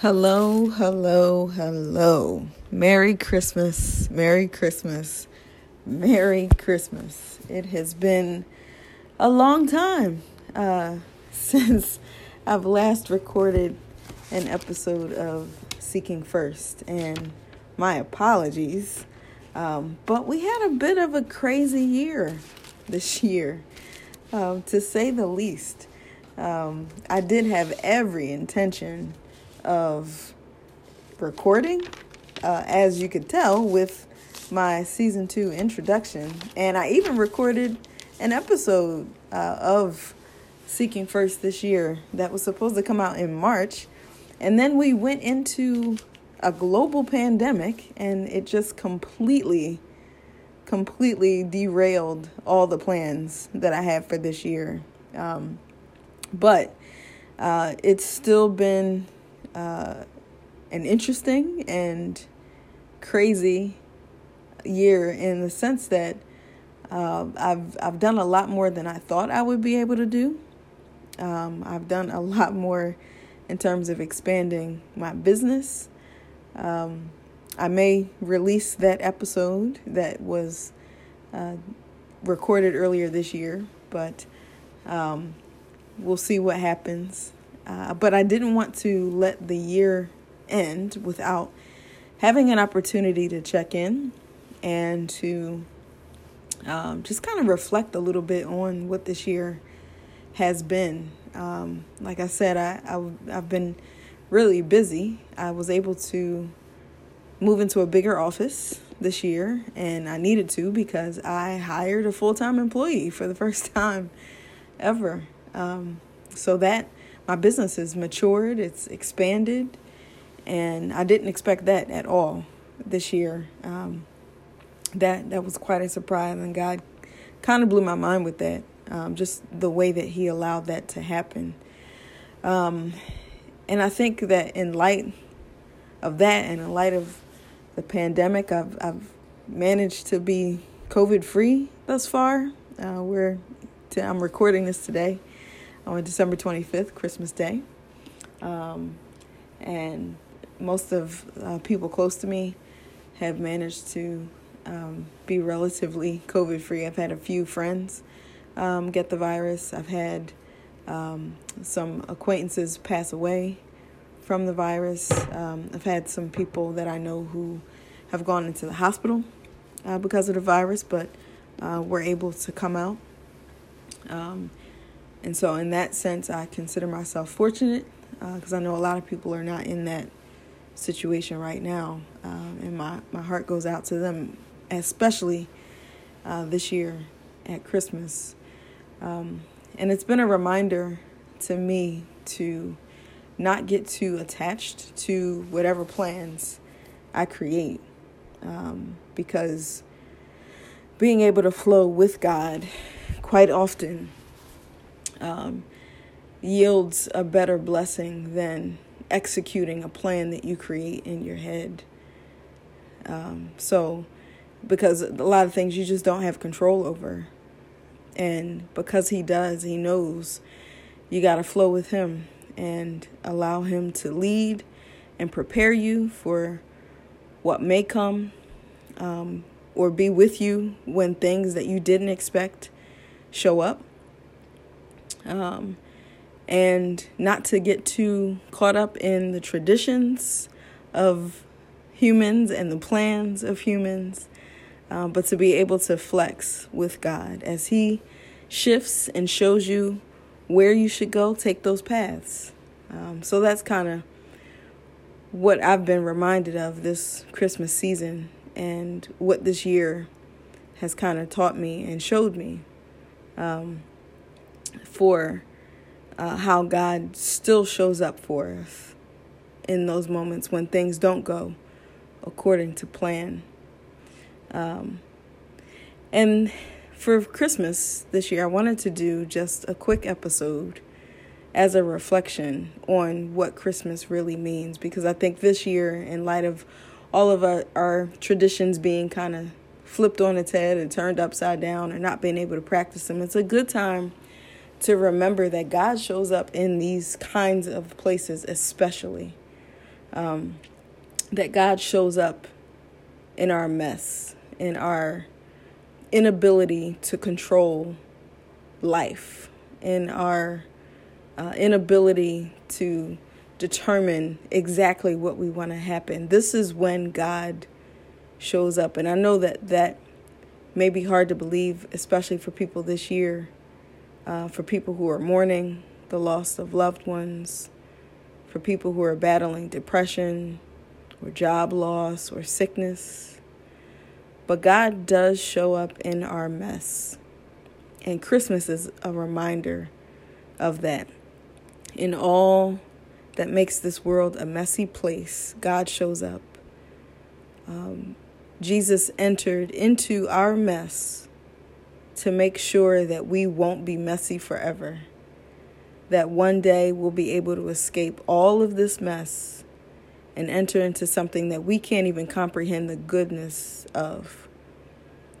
Hello, hello, hello. Merry Christmas, Merry Christmas, Merry Christmas. It has been a long time uh, since I've last recorded an episode of Seeking First, and my apologies. Um, but we had a bit of a crazy year this year, um, to say the least. Um, I did have every intention of recording, uh, as you could tell with my season two introduction. And I even recorded an episode uh, of Seeking First this year that was supposed to come out in March. And then we went into a global pandemic and it just completely, completely derailed all the plans that I had for this year. Um, but uh, it's still been uh, an interesting and crazy year in the sense that uh, I've I've done a lot more than I thought I would be able to do. Um, I've done a lot more in terms of expanding my business. Um, I may release that episode that was uh, recorded earlier this year, but um, we'll see what happens. Uh, but I didn't want to let the year end without having an opportunity to check in and to um, just kind of reflect a little bit on what this year has been. Um, like I said, I, I, I've been really busy. I was able to move into a bigger office this year, and I needed to because I hired a full time employee for the first time ever. Um, so that my business has matured, it's expanded, and I didn't expect that at all this year. Um, that that was quite a surprise, and God kind of blew my mind with that. Um, just the way that He allowed that to happen. Um, and I think that in light of that, and in light of the pandemic, I've I've managed to be COVID free thus far. Uh, we're I'm recording this today on December 25th, Christmas Day. Um, and most of uh, people close to me have managed to um, be relatively COVID free. I've had a few friends um, get the virus. I've had um, some acquaintances pass away from the virus. Um, I've had some people that I know who have gone into the hospital uh, because of the virus, but uh, were able to come out. Um, and so, in that sense, I consider myself fortunate because uh, I know a lot of people are not in that situation right now. Uh, and my, my heart goes out to them, especially uh, this year at Christmas. Um, and it's been a reminder to me to not get too attached to whatever plans I create. Um, because being able to flow with God quite often um, yields a better blessing than executing a plan that you create in your head. Um, so, because a lot of things you just don't have control over. And because he does, he knows you got to flow with him and allow him to lead and prepare you for what may come um, or be with you when things that you didn't expect show up um, and not to get too caught up in the traditions of humans and the plans of humans, uh, but to be able to flex with God as He shifts and shows you where you should go, take those paths. Um, so that's kind of what I've been reminded of this Christmas season and what this year has kind of taught me and showed me. Um, for uh, how God still shows up for us in those moments when things don't go according to plan. Um, and for Christmas this year, I wanted to do just a quick episode as a reflection on what Christmas really means because I think this year, in light of all of our, our traditions being kind of flipped on its head and turned upside down or not being able to practice them, it's a good time to remember that God shows up in these kinds of places, especially. um, that God shows up in our mess, in our inability to control life, in our uh, inability to determine exactly what we want to happen. This is when God shows up. And I know that that may be hard to believe, especially for people this year, uh, for people who are mourning the loss of loved ones, for people who are battling depression or job loss or sickness. But God does show up in our mess. And Christmas is a reminder of that. In all that makes this world a messy place, God shows up. Um, Jesus entered into our mess to make sure that we won't be messy forever. That one day we'll be able to escape all of this mess and enter into something that we can't even comprehend the goodness of.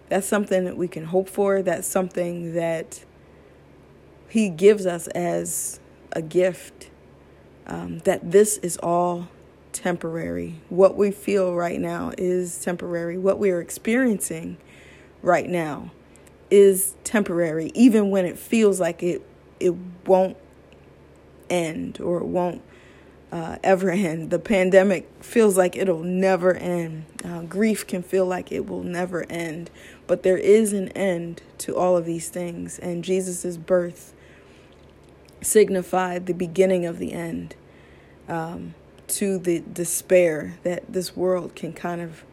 That's something that we can hope for. That's something that He gives us as a gift um, that this is all temporary. What we feel right now is temporary. What we are experiencing right now is temporary, even when it feels like it it won't end or it won't uh, ever end. The pandemic feels like it'll never end. Uh, grief can feel like it will never end, but there is an end to all of these things, and Jesus' birth signified the beginning of the end um, to the despair that this world can kind of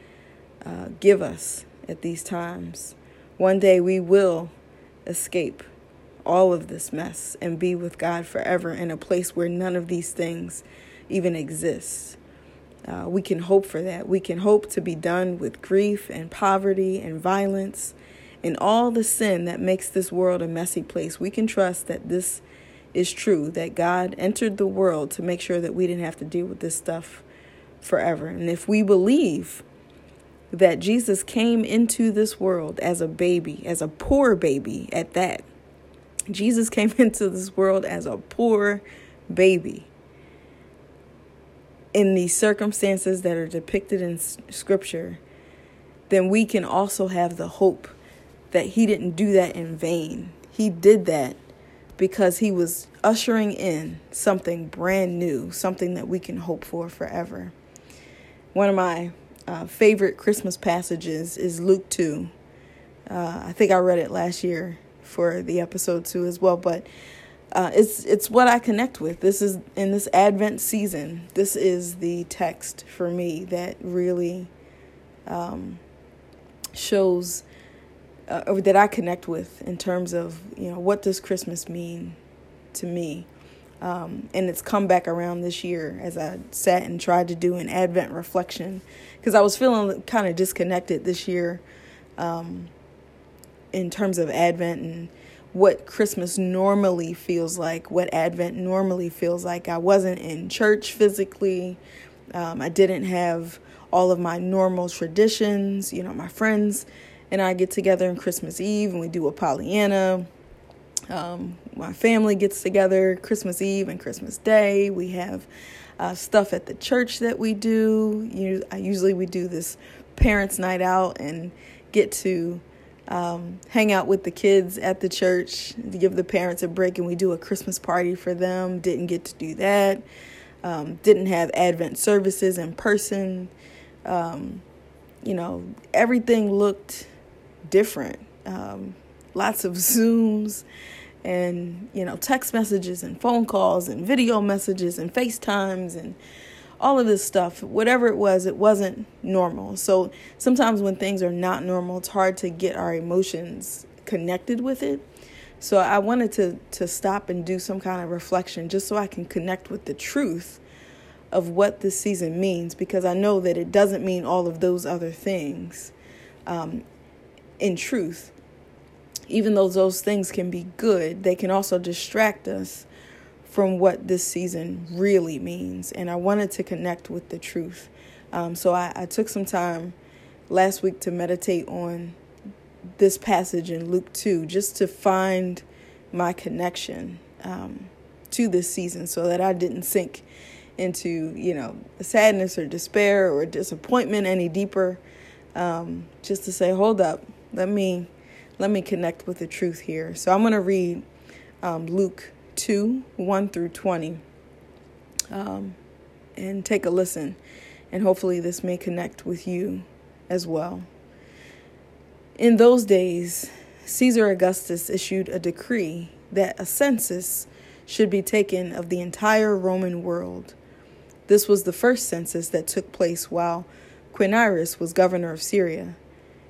uh, give us at these times. One day we will escape all of this mess and be with God forever in a place where none of these things even exist. Uh, we can hope for that. We can hope to be done with grief and poverty and violence and all the sin that makes this world a messy place. We can trust that this is true that God entered the world to make sure that we didn't have to deal with this stuff forever. And if we believe that Jesus came into this world as a baby, as a poor baby at that, Jesus came into this world as a poor baby. In the circumstances that are depicted in Scripture, then we can also have the hope that He didn't do that in vain. He did that because he was ushering in something brand new, something that we can hope for forever. One of my uh, favorite Christmas passages is Luke 2. Uh, I think I read it last year for the episode 2 as well, but uh, it's it's what I connect with. This is in this Advent season. This is the text for me that really um, shows uh, that I connect with in terms of you know what does Christmas mean to me, um, and it's come back around this year as I sat and tried to do an Advent reflection because I was feeling kind of disconnected this year um, in terms of Advent and what Christmas normally feels like, what Advent normally feels like. I wasn't in church physically. Um, I didn't have all of my normal traditions. You know, my friends and I get together on Christmas Eve and we do a Pollyanna. Um, my family gets together Christmas Eve and Christmas Day. We have uh, stuff at the church that we do. You, I usually we do this parents' night out and get to um, hang out with the kids at the church to give the parents a break, and we do a Christmas party for them. Didn't get to do that. Um, didn't have Advent services in person. Um, you know, everything looked different. Um, lots of Zooms and, you know, text messages and phone calls and video messages and FaceTimes and all of this stuff. Whatever it was, it wasn't normal. So sometimes when things are not normal, it's hard to get our emotions connected with it. So I wanted to to stop and do some kind of reflection just so I can connect with the truth of what this season means because I know that it doesn't mean all of those other things. Um, in truth. Even though those things can be good, they can also distract us from what this season really means. And I wanted to connect with the truth. Um, so I, I took some time last week to meditate on this passage in Luke 2 just to find my connection um, to this season so that I didn't sink into, you know, sadness or despair or disappointment any deeper. Um, just to say, hold up, let me let me connect with the truth here. So I'm going to read um, Luke 2 1 through 20 um, and take a listen. And hopefully, this may connect with you as well. In those days, Caesar Augustus issued a decree that a census should be taken of the entire Roman world. This was the first census that took place while Quirinius was governor of Syria,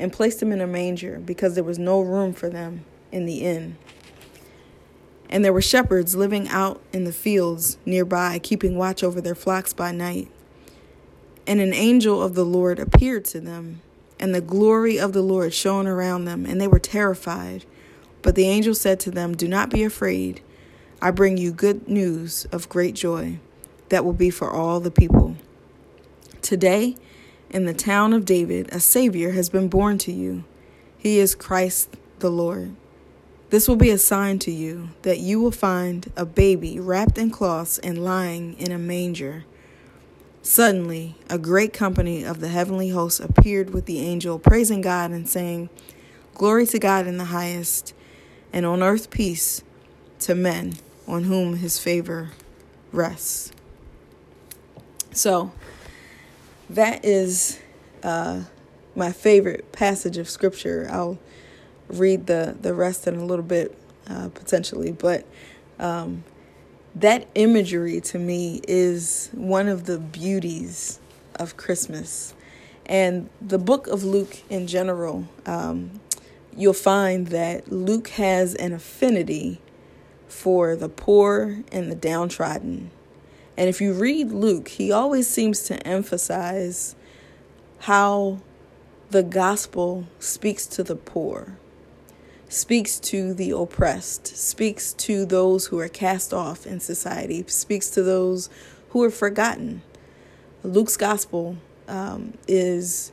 and placed them in a manger because there was no room for them in the inn. And there were shepherds living out in the fields nearby, keeping watch over their flocks by night. And an angel of the Lord appeared to them, and the glory of the Lord shone around them, and they were terrified. But the angel said to them, Do not be afraid. I bring you good news of great joy that will be for all the people. Today, in the town of David, a Savior has been born to you. He is Christ the Lord. This will be a sign to you that you will find a baby wrapped in cloths and lying in a manger. Suddenly, a great company of the heavenly hosts appeared with the angel, praising God and saying, Glory to God in the highest, and on earth peace to men on whom his favor rests. So, that is uh, my favorite passage of scripture. I'll read the the rest in a little bit uh, potentially, but um, that imagery to me is one of the beauties of Christmas, and the book of Luke in general. Um, you'll find that Luke has an affinity for the poor and the downtrodden. And if you read Luke, he always seems to emphasize how the gospel speaks to the poor speaks to the oppressed, speaks to those who are cast off in society, speaks to those who are forgotten. Luke's gospel um, is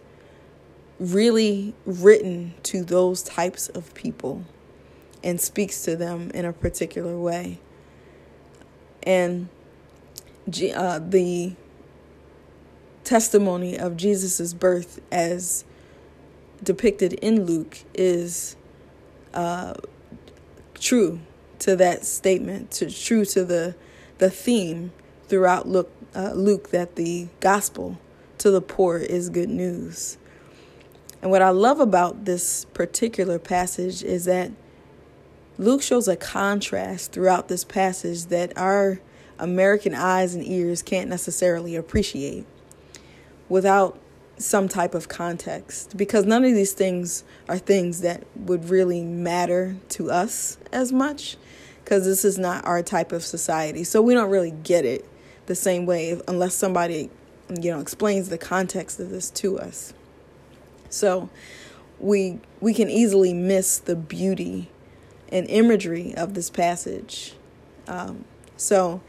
really written to those types of people and speaks to them in a particular way. And uh, the testimony of Jesus' birth as depicted in Luke is uh, true to that statement, to true to the the theme throughout Luke, uh, Luke that the gospel to the poor is good news. And what I love about this particular passage is that Luke shows a contrast throughout this passage that our American eyes and ears can't necessarily appreciate without some type of context because none of these things are things that would really matter to us as much because this is not our type of society. So we don't really get it the same way unless somebody you know explains the context of this to us. So we we can easily miss the beauty and imagery of this passage. Um, so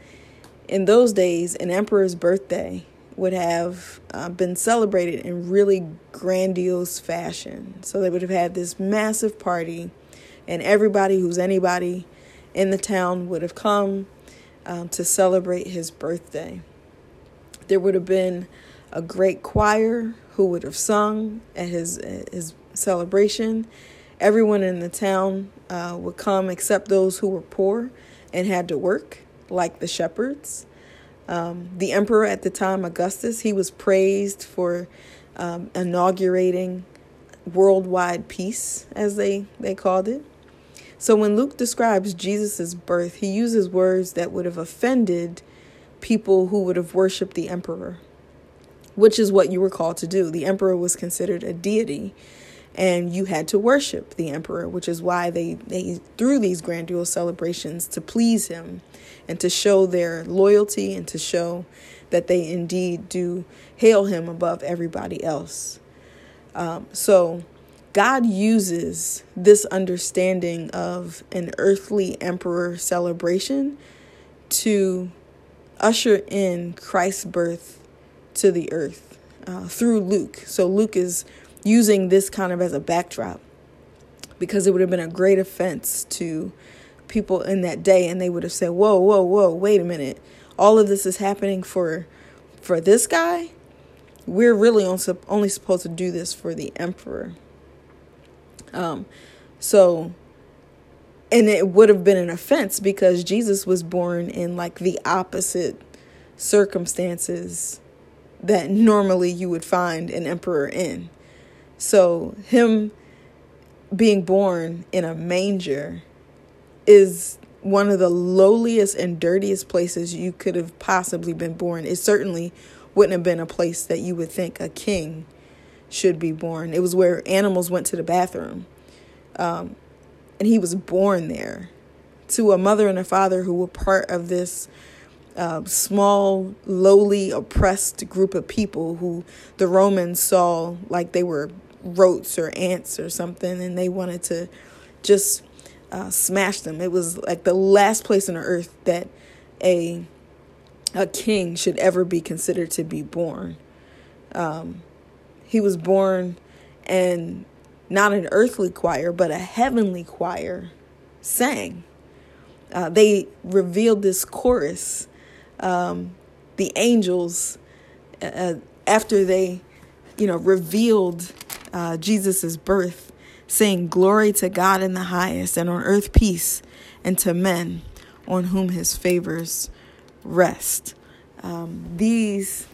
in those days, an emperor's birthday would have uh, been celebrated in really grandiose fashion. So they would have had this massive party, and everybody who's anybody in the town would have come um, to celebrate his birthday. There would have been a great choir who would have sung at his his celebration. Everyone in the town uh, would come except those who were poor and had to work, like the shepherds. Um, the emperor at the time, Augustus, he was praised for um, inaugurating worldwide peace, as they, they called it. So when Luke describes Jesus' birth, he uses words that would have offended people who would have worshiped the emperor, which is what you were called to do. The emperor was considered a deity and you had to worship the emperor, which is why they, they threw these grandiose celebrations to please him and to show their loyalty and to show that they indeed do hail him above everybody else. Um, so God uses this understanding of an earthly emperor celebration to usher in Christ's birth to the earth uh, through Luke. So Luke is using this kind of as a backdrop because it would have been a great offense to people in that day and they would have said, "Whoa, whoa, whoa, wait a minute. All of this is happening for for this guy? We're really only supposed to do this for the emperor." Um so and it would have been an offense because Jesus was born in like the opposite circumstances that normally you would find an emperor in. So, him being born in a manger is one of the lowliest and dirtiest places you could have possibly been born. It certainly wouldn't have been a place that you would think a king should be born. It was where animals went to the bathroom. Um, and he was born there to a mother and a father who were part of this uh, small, lowly, oppressed group of people who the Romans saw like they were rotes or ants or something, and they wanted to just uh, smash them. It was like the last place on earth that a a king should ever be considered to be born. Um, he was born, and not an earthly choir, but a heavenly choir sang. Uh, they revealed this chorus. Um, the angels, uh, uh after they, you know, revealed uh, Jesus' birth, saying, Glory to God in the highest, and on earth peace, and to men on whom his favors rest. Um, these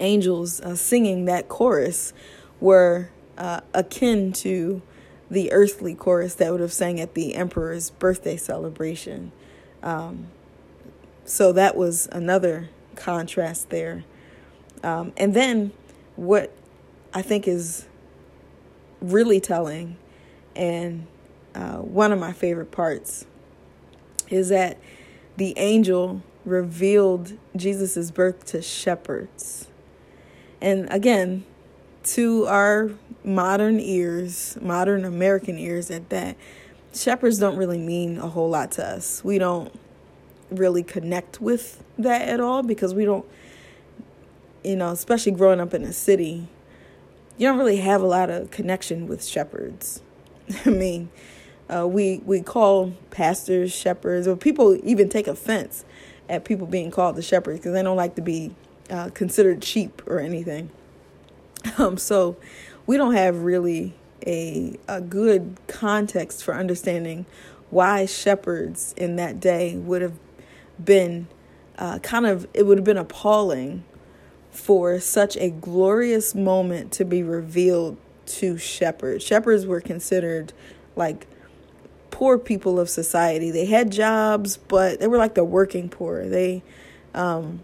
angels uh, singing that chorus were uh, akin to the earthly chorus that would have sang at the emperor's birthday celebration. Um, so that was another contrast there. Um, and then what I think is really telling and uh, one of my favorite parts is that the angel revealed Jesus' birth to shepherds. And again, to our modern ears, modern American ears at that, shepherds don't really mean a whole lot to us. We don't really connect with that at all because we don't, you know, especially growing up in a city, you don't really have a lot of connection with shepherds. I mean, uh, we we call pastors shepherds, or people even take offense at people being called the shepherds because they don't like to be uh, considered sheep or anything. Um, so we don't have really a a good context for understanding why shepherds in that day would have been uh, kind of it would have been appalling for such a glorious moment to be revealed to shepherds. Shepherds were considered like poor people of society. They had jobs, but they were like the working poor. They um,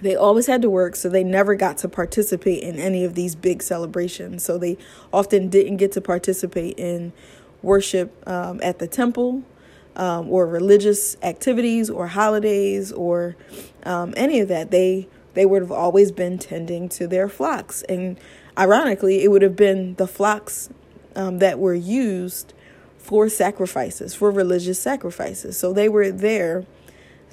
they always had to work, so they never got to participate in any of these big celebrations. So they often didn't get to participate in worship um, at the temple um, or religious activities or holidays or um, any of that. They they would have always been tending to their flocks, and ironically, it would have been the flocks um, that were used for sacrifices, for religious sacrifices. So they were there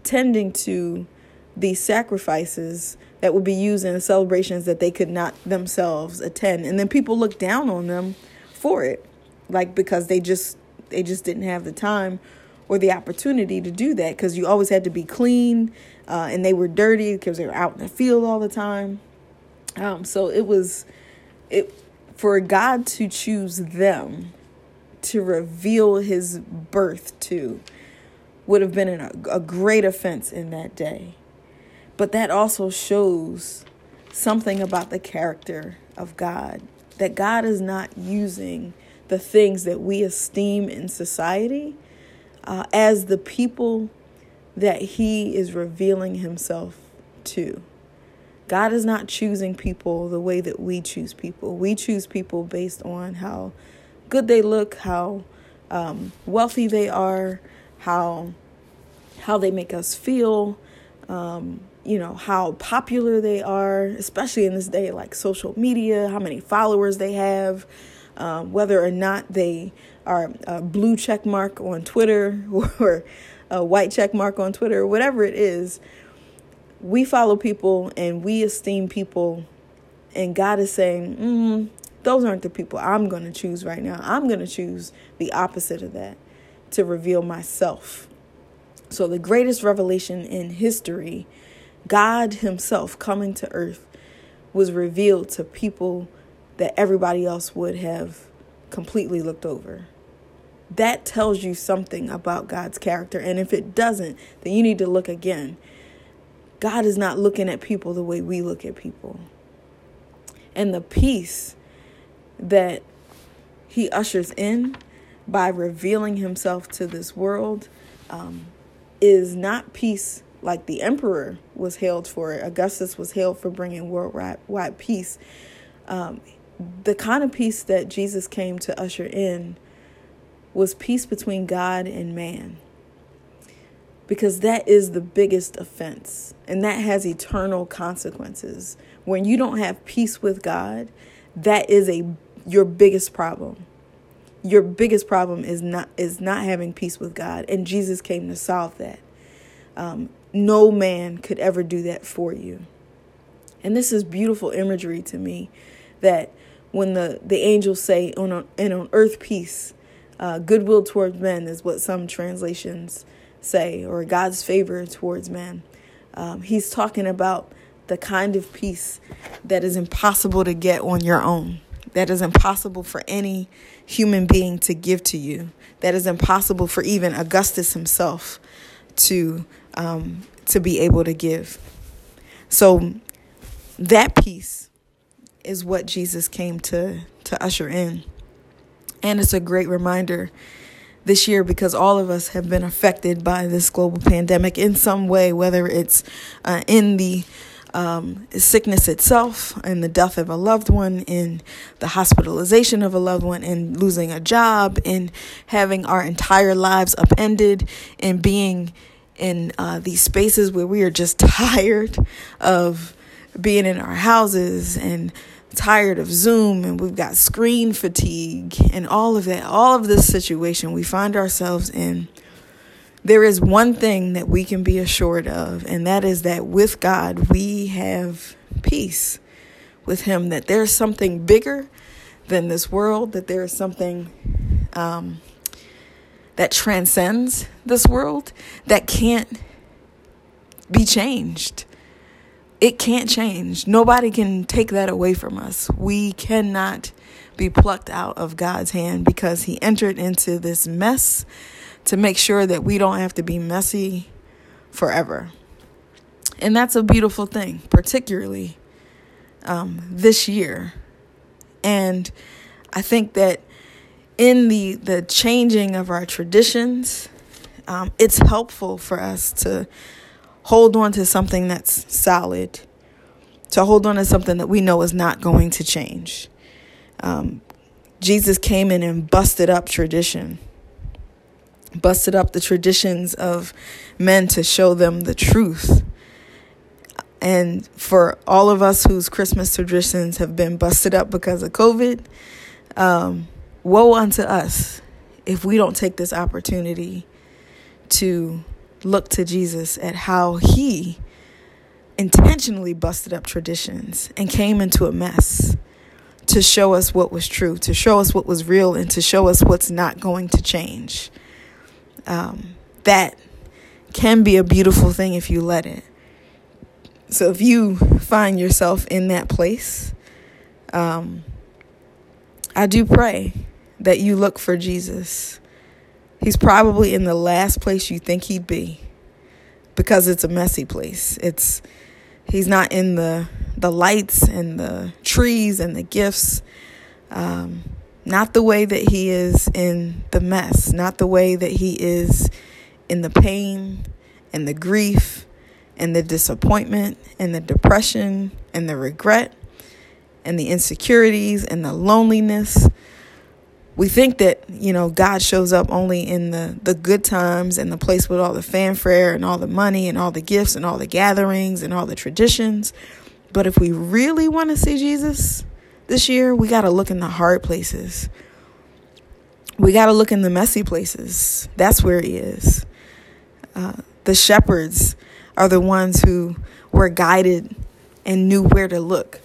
tending to these sacrifices that would be used in celebrations that they could not themselves attend and then people looked down on them for it like because they just they just didn't have the time or the opportunity to do that because you always had to be clean uh, and they were dirty because they were out in the field all the time um, so it was it for god to choose them to reveal his birth to would have been an, a great offense in that day but that also shows something about the character of God. That God is not using the things that we esteem in society uh, as the people that He is revealing Himself to. God is not choosing people the way that we choose people. We choose people based on how good they look, how um, wealthy they are, how how they make us feel, um, you know, how popular they are, especially in this day like social media, how many followers they have, um, whether or not they are a blue check mark on Twitter or a white check mark on Twitter, whatever it is. We follow people and we esteem people, and God is saying, mm, those aren't the people I'm going to choose right now. I'm going to choose the opposite of that to reveal myself. So, the greatest revelation in history, God Himself coming to earth, was revealed to people that everybody else would have completely looked over. That tells you something about God's character. And if it doesn't, then you need to look again. God is not looking at people the way we look at people. And the peace that he ushers in by revealing himself to this world um, is not peace like the emperor was hailed for. Augustus was hailed for bringing worldwide peace. Um, the kind of peace that Jesus came to usher in was peace between God and man. Because that is the biggest offense, and that has eternal consequences. When you don't have peace with God, that is a your biggest problem. Your biggest problem is not is not having peace with God, and Jesus came to solve that. Um, no man could ever do that for you. And this is beautiful imagery to me that when the, the angels say on, a, and on earth peace, uh, goodwill towards men is what some translations say, or God's favor towards men. Um, he's talking about the kind of peace that is impossible to get on your own that is impossible for any human being to give to you, that is impossible for even Augustus himself to um, to be able to give. So that peace is what Jesus came to to usher in. And it's a great reminder this year because all of us have been affected by this global pandemic in some way, whether it's uh, in the um, sickness itself and the death of a loved one, in the hospitalization of a loved one, in losing a job, in having our entire lives upended, in being in uh, these spaces where we are just tired of being in our houses and tired of Zoom and we've got screen fatigue and all of that, all of this situation we find ourselves in there is one thing that we can be assured of, and that is that with God, we have peace with Him, that there's something bigger than this world, that there is something um, that transcends this world that can't be changed. It can't change. Nobody can take that away from us. We cannot be plucked out of God's hand because He entered into this mess to make sure that we don't have to be messy forever. And that's a beautiful thing, particularly um, this year. And I think that in the the changing of our traditions, um, it's helpful for us to hold on to something that's solid, to hold on to something that we know is not going to change. Um, Jesus came in and busted up tradition busted up the traditions of men to show them the truth. And for all of us whose Christmas traditions have been busted up because of COVID, um, woe unto us if we don't take this opportunity to look to Jesus at how he intentionally busted up traditions and came into a mess to show us what was true, to show us what was real, and to show us what's not going to change um, that can be a beautiful thing if you let it. So if you find yourself in that place, um, I do pray that you look for Jesus. He's probably in the last place you think he'd be because it's a messy place. It's he's not in the the lights and the trees and the gifts. Um, not the way that he is in the mess, not the way that he is in the pain and the grief and the disappointment and the depression and the regret and the insecurities and the loneliness. We think that you know God shows up only in the the good times and the place with all the fanfare and all the money and all the gifts and all the gatherings and all the traditions. But if we really want to see Jesus this year, we got to look in the hard places. We got to look in the messy places. That's where he is. Uh, the shepherds are the ones who were guided and knew where to look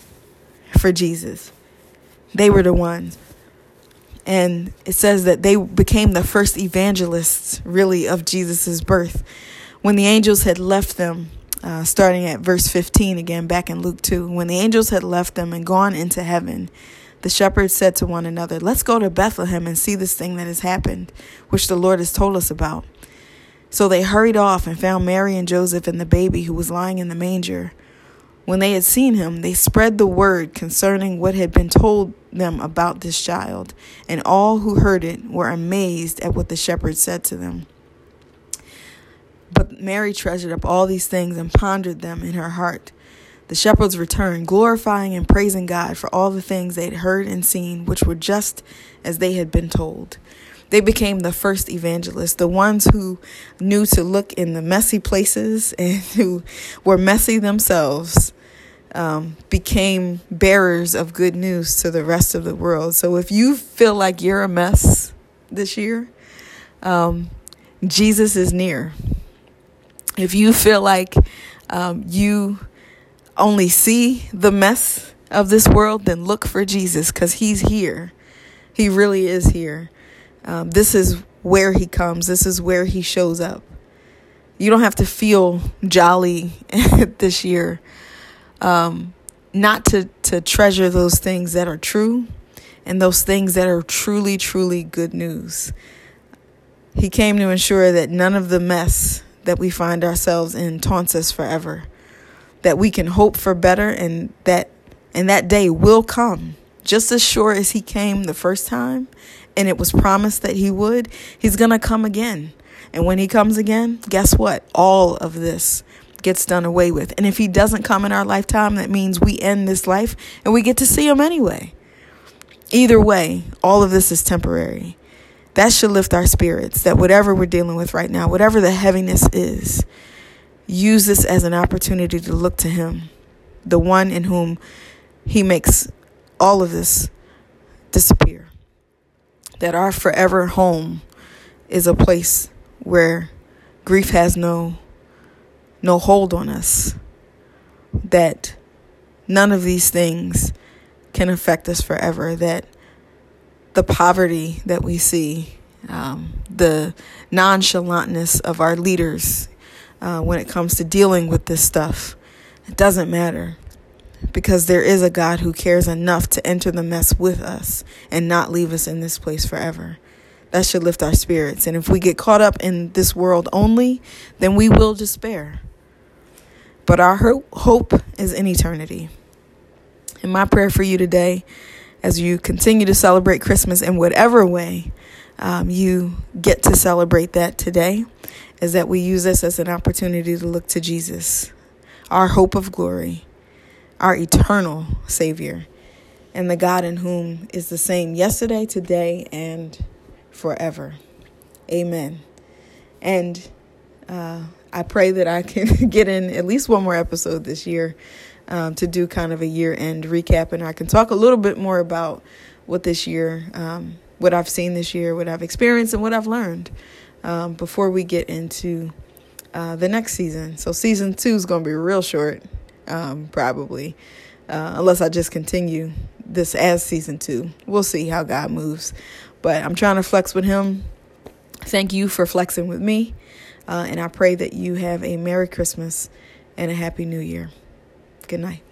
for Jesus. They were the ones and it says that they became the first evangelists, really, of Jesus' birth. When the angels had left them, uh, starting at verse 15 again, back in Luke 2, when the angels had left them and gone into heaven, the shepherds said to one another, Let's go to Bethlehem and see this thing that has happened, which the Lord has told us about. So they hurried off and found Mary and Joseph and the baby who was lying in the manger. When they had seen him, they spread the word concerning what had been told them about this child, and all who heard it were amazed at what the shepherds said to them. But Mary treasured up all these things and pondered them in her heart. The shepherds returned, glorifying and praising God for all the things they had heard and seen, which were just as they had been told. They became the first evangelists, the ones who knew to look in the messy places and who were messy themselves um, became bearers of good news to the rest of the world. So if you feel like you're a mess this year, um, Jesus is near. If you feel like um, you only see the mess of this world, then look for Jesus because he's here. He really is here. Um, this is where he comes, this is where he shows up. You don't have to feel jolly this year um, not to, to treasure those things that are true and those things that are truly, truly good news. He came to ensure that none of the mess that we find ourselves in taunts us forever. That we can hope for better and that and that day will come. Just as sure as he came the first time and it was promised that he would, he's going to come again. And when he comes again, guess what? All of this gets done away with. And if he doesn't come in our lifetime, that means we end this life and we get to see him anyway. Either way, all of this is temporary. That should lift our spirits that whatever we're dealing with right now, whatever the heaviness is, use this as an opportunity to look to him, the one in whom he makes all of this disappear. That our forever home is a place where grief has no no hold on us. That none of these things can affect us forever. That the poverty that we see, um, the nonchalantness of our leaders uh, when it comes to dealing with this stuff, it doesn't matter because there is a God who cares enough to enter the mess with us and not leave us in this place forever. That should lift our spirits. And if we get caught up in this world only, then we will despair. But our hope is in eternity. And my prayer for you today, as you continue to celebrate Christmas in whatever way um, you get to celebrate that today, is that we use this as an opportunity to look to Jesus, our hope of glory, our eternal Savior, and the God in whom is the same yesterday, today, and forever. Amen. And uh, I pray that I can get in at least one more episode this year um, to do kind of a year end recap, and I can talk a little bit more about what this year, um, what I've seen this year, what I've experienced, and what I've learned um, before we get into uh, the next season. So season two is going to be real short, um, probably, uh, unless I just continue this as season two. We'll see how God moves, but I'm trying to flex with Him. Thank you for flexing with me. Uh, and I pray that you have a Merry Christmas and a Happy New Year. Good night.